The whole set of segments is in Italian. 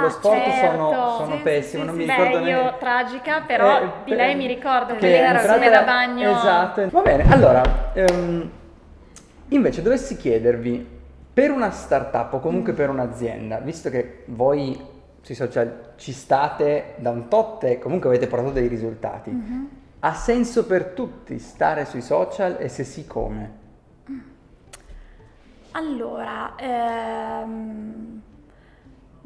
lo sport certo. sono, sono Sì, pessimo, non mi Beh, ricordo io neanche. tragica, però Eh, di lei mi ricordo che lei era su da bagno. Esatto. Va bene, allora, ehm, invece dovessi chiedervi, per una startup o comunque per un'azienda, visto che voi sui social ci state da un tot e comunque avete portato dei risultati, Mhm. ha senso per tutti stare sui social e se sì come? Allora, ehm,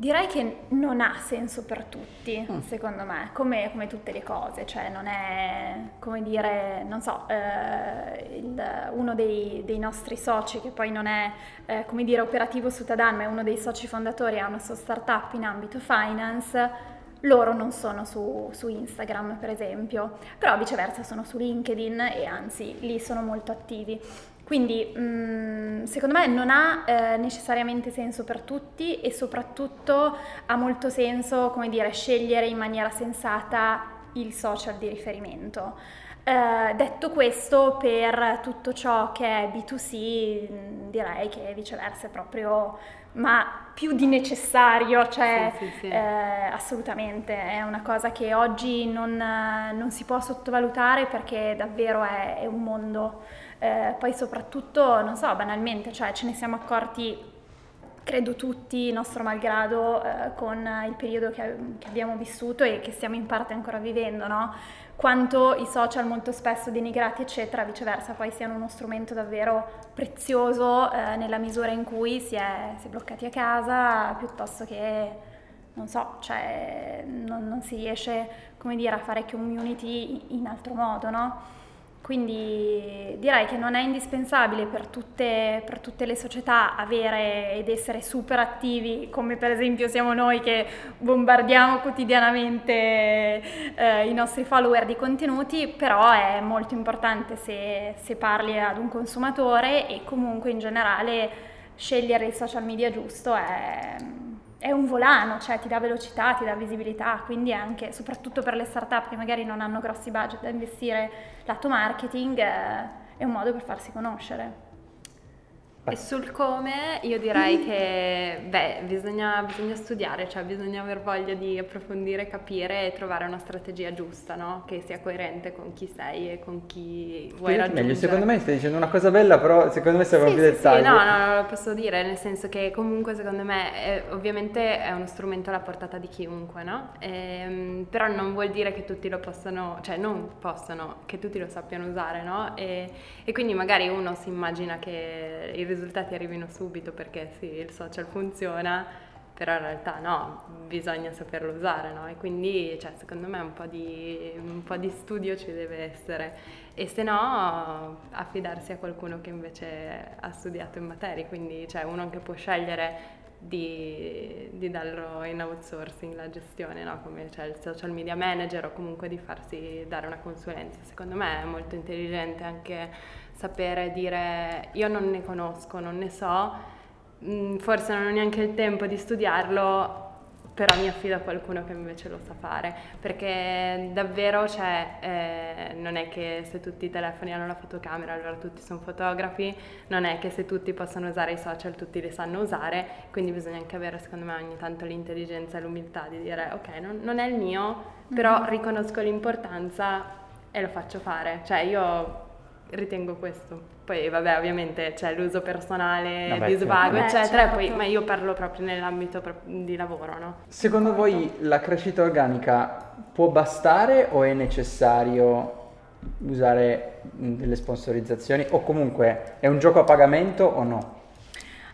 direi che non ha senso per tutti, Mm. secondo me, come, come tutte le cose, cioè non è, come dire, non so, eh, il- uno dei, dei nostri soci che poi non è, eh, come dire, operativo su Tadan, ma è uno dei soci fondatori, ha una sua startup in ambito finance, loro non sono su, su Instagram, per esempio, però viceversa sono su LinkedIn e anzi lì sono molto attivi. Quindi mh, secondo me non ha eh, necessariamente senso per tutti e soprattutto ha molto senso, come dire, scegliere in maniera sensata il social di riferimento. Eh, detto questo, per tutto ciò che è B2C, mh, direi che viceversa è proprio, ma più di necessario, cioè Sì, sì, sì. eh, assolutamente, è una cosa che oggi non, eh, non si può sottovalutare perché davvero è, è un mondo. Eh, poi soprattutto, non so, banalmente, cioè ce ne siamo accorti, credo tutti, nostro malgrado, eh, con il periodo che, che abbiamo vissuto e che stiamo in parte ancora vivendo, no? Quanto i social molto spesso denigrati, eccetera, viceversa, poi siano uno strumento davvero prezioso eh, nella misura in cui si è, si è bloccati a casa, piuttosto che non so, cioè non, non si riesce, come dire, a fare community in altro modo, no? Quindi direi che non è indispensabile per tutte, per tutte le società avere ed essere super attivi, come per esempio siamo noi che bombardiamo quotidianamente eh, i nostri follower di contenuti, però è molto importante se, se parli ad un consumatore e comunque in generale scegliere il social media giusto è, è un volano, cioè ti dà velocità, ti dà visibilità, quindi anche, soprattutto per le startup che magari non hanno grossi budget da investire lato marketing, eh, è un modo per farsi conoscere. E sul come io direi che beh, bisogna, bisogna studiare, cioè bisogna aver voglia di approfondire, capire e trovare una strategia giusta, no? Che sia coerente con chi sei e con chi vuoi Spiegati raggiungere. meglio, secondo me stai dicendo una cosa bella, però secondo me servono Sì, più sì, dettagli. sì, no, no, no, lo posso dire, nel senso che comunque secondo me è- ovviamente è uno strumento alla portata di chiunque, no? Ehm, però non vuol dire che tutti lo possano, cioè non possono, che tutti lo sappiano usare, no? E, e quindi magari uno si immagina che i risultati arrivino subito perché sì, il social funziona, però in realtà no, bisogna saperlo usare, no? E quindi, cioè, secondo me un po' di, un po' di studio ci deve essere e se no affidarsi a qualcuno che invece ha studiato in materia, quindi cioè uno che può scegliere di, di darlo in outsourcing la gestione, no? come c'è il social media manager o comunque di farsi dare una consulenza. Secondo me è molto intelligente anche sapere dire io non ne conosco, non ne so, mm, forse non ho neanche il tempo di studiarlo, però mi affido a qualcuno che invece lo sa fare, perché davvero cioè, eh, non è che se tutti i telefoni hanno la fotocamera allora tutti sono fotografi, non è che se tutti possono usare i social tutti li sanno usare, quindi bisogna anche avere secondo me ogni tanto l'intelligenza e l'umiltà di dire ok non, non è il mio, però riconosco l'importanza e lo faccio fare, cioè io ritengo questo. Poi vabbè ovviamente c'è l'uso personale Vabbè, di svago certo. eccetera, Beh, poi- certo. ma io parlo proprio nell'ambito pro- di lavoro, no? Secondo voi la crescita organica può bastare o è necessario usare mh, delle sponsorizzazioni o comunque è un gioco a pagamento o no?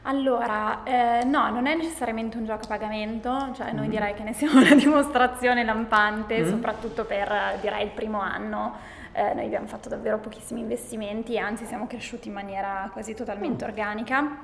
Allora, eh, no, non è necessariamente un gioco a pagamento, cioè Mm. noi direi che ne siamo una dimostrazione lampante, Mhm. soprattutto per direi il primo anno. Eh, noi abbiamo fatto davvero pochissimi investimenti, anzi siamo cresciuti in maniera quasi totalmente Mm. organica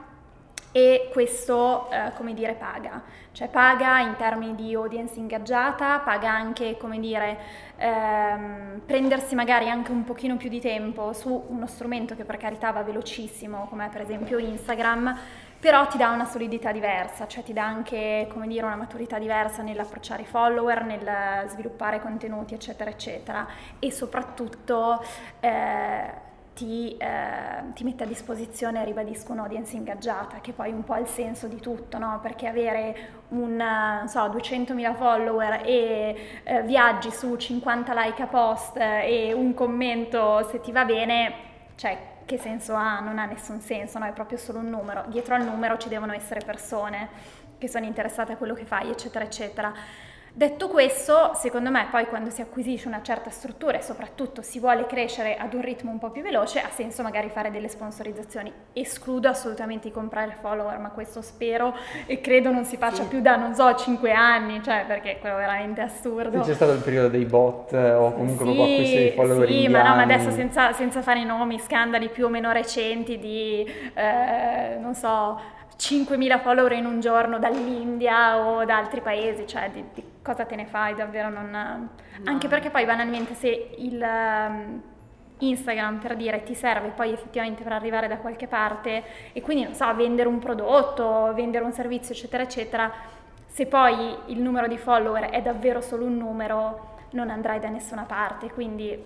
e questo, eh, come dire, paga, cioè paga in termini di audience ingaggiata, paga anche, come dire, ehm, prendersi magari anche un pochino più di tempo su uno strumento che per carità va velocissimo, come per esempio Instagram, però ti dà una solidità diversa, cioè ti dà anche, come dire, una maturità diversa nell'approcciare i follower, nel sviluppare contenuti, eccetera, eccetera, e soprattutto... eh, ti, eh, ti, mette a disposizione, ribadisco, un'audience ingaggiata, che poi è un po' il senso di tutto, no? Perché avere un, so, 200.000 follower e eh, viaggi su 50 like a post e un commento se ti va bene, cioè che senso ha? Non ha nessun senso, no? È proprio solo un numero. Dietro al numero ci devono essere persone che sono interessate a quello che fai, eccetera, eccetera. Detto questo, secondo me poi quando si acquisisce una certa struttura e soprattutto si vuole crescere ad un ritmo un po' più veloce, ha senso magari fare delle sponsorizzazioni. Escludo assolutamente di comprare follower, ma questo spero e credo non si faccia sì. più da, non so, 5 anni, cioè perché quello è veramente assurdo. C'è stato il periodo dei bot eh, o comunque sì, acquisto di follower Sì, ma no, ma adesso senza, senza, fare i nomi, scandali più o meno recenti di, eh, non so, 5.000 follower in un giorno dall'India o da altri paesi, cioè di, di cosa te ne fai davvero? Non... No. Anche perché poi banalmente se il um, Instagram per dire ti serve poi effettivamente per arrivare da qualche parte e quindi non so, vendere un prodotto, vendere un servizio eccetera eccetera, se poi il numero di follower è davvero solo un numero non andrai da nessuna parte, quindi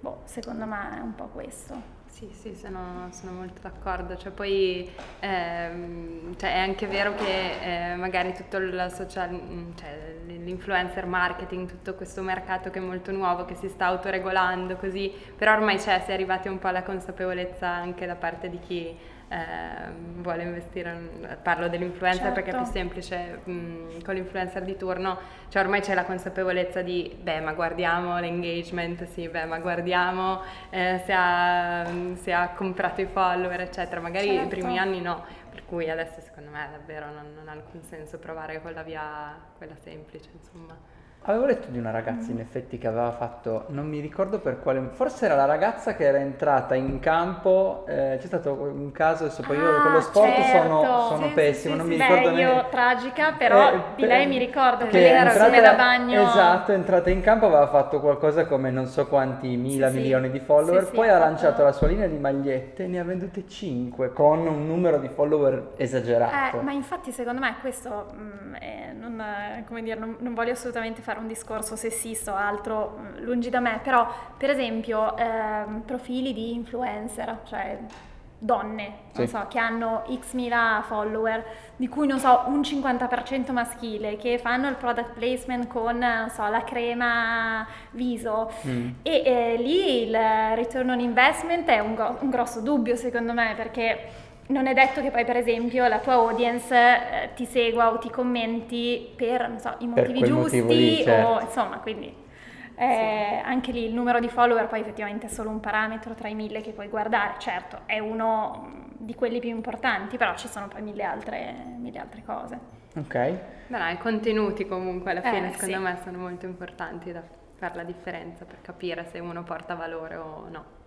boh, secondo me è un po' questo. Sì, sì, sono, sono molto d'accordo. Cioè, poi ehm, cioè, è anche vero che eh, magari tutto il social, mm, cioè, l'influencer marketing, tutto questo mercato che è molto nuovo, che si sta autoregolando così, però ormai c'è, si è arrivati un po' alla consapevolezza anche da parte di chi eh, vuole investire, parlo dell'influencer certo. perché è più certo. semplice mh, con l'influencer di turno, cioè ormai c'è la consapevolezza di, beh ma guardiamo l'engagement, sì, beh ma guardiamo eh, se, ha, se, ha, comprato i follower, eccetera, magari certo. i primi anni no, per cui adesso secondo me davvero non, non ha alcun senso provare con la via, quella semplice, insomma. Avevo letto di una ragazza in effetti che aveva fatto, non mi ricordo per quale, forse era la ragazza che era entrata in campo, eh, c'è stato un caso, adesso poi ah, io con lo sport certo. sono, sono sì, pessimo, sì, non sì, mi ricordo Beh, io tragica, però eh, di lei mi ricordo che era entrata, da bagno. Esatto, è entrata in campo, aveva fatto qualcosa come non so quanti mila milioni di follower, poi ha lanciato la sua linea di magliette, ne ha vendute 5 con un numero di follower esagerato. Eh, ma infatti secondo me questo, mh, mm, non, come dire, non, non voglio assolutamente fare fare un discorso sessista o altro, mm, lungi da me, però per esempio ehm, profili di influencer, cioè donne, sì. so, che hanno x mila follower, di cui non so, un 50% maschile, che fanno il product placement con, so, la crema viso mm. e eh, lì il return on investment è un, go- un grosso dubbio secondo me perché non è detto che poi per esempio la tua audience eh, ti segua o ti commenti per so, i motivi giusti lì, certo. o insomma quindi eh, sì. anche lì il numero di follower poi effettivamente è solo un parametro tra i mille che puoi guardare certo è uno mm, di quelli più importanti però ci sono poi mille altre, mille altre cose ok Beh, no, i contenuti comunque alla fine eh, secondo sì. me sono molto importanti da fare la differenza per capire se uno porta valore o no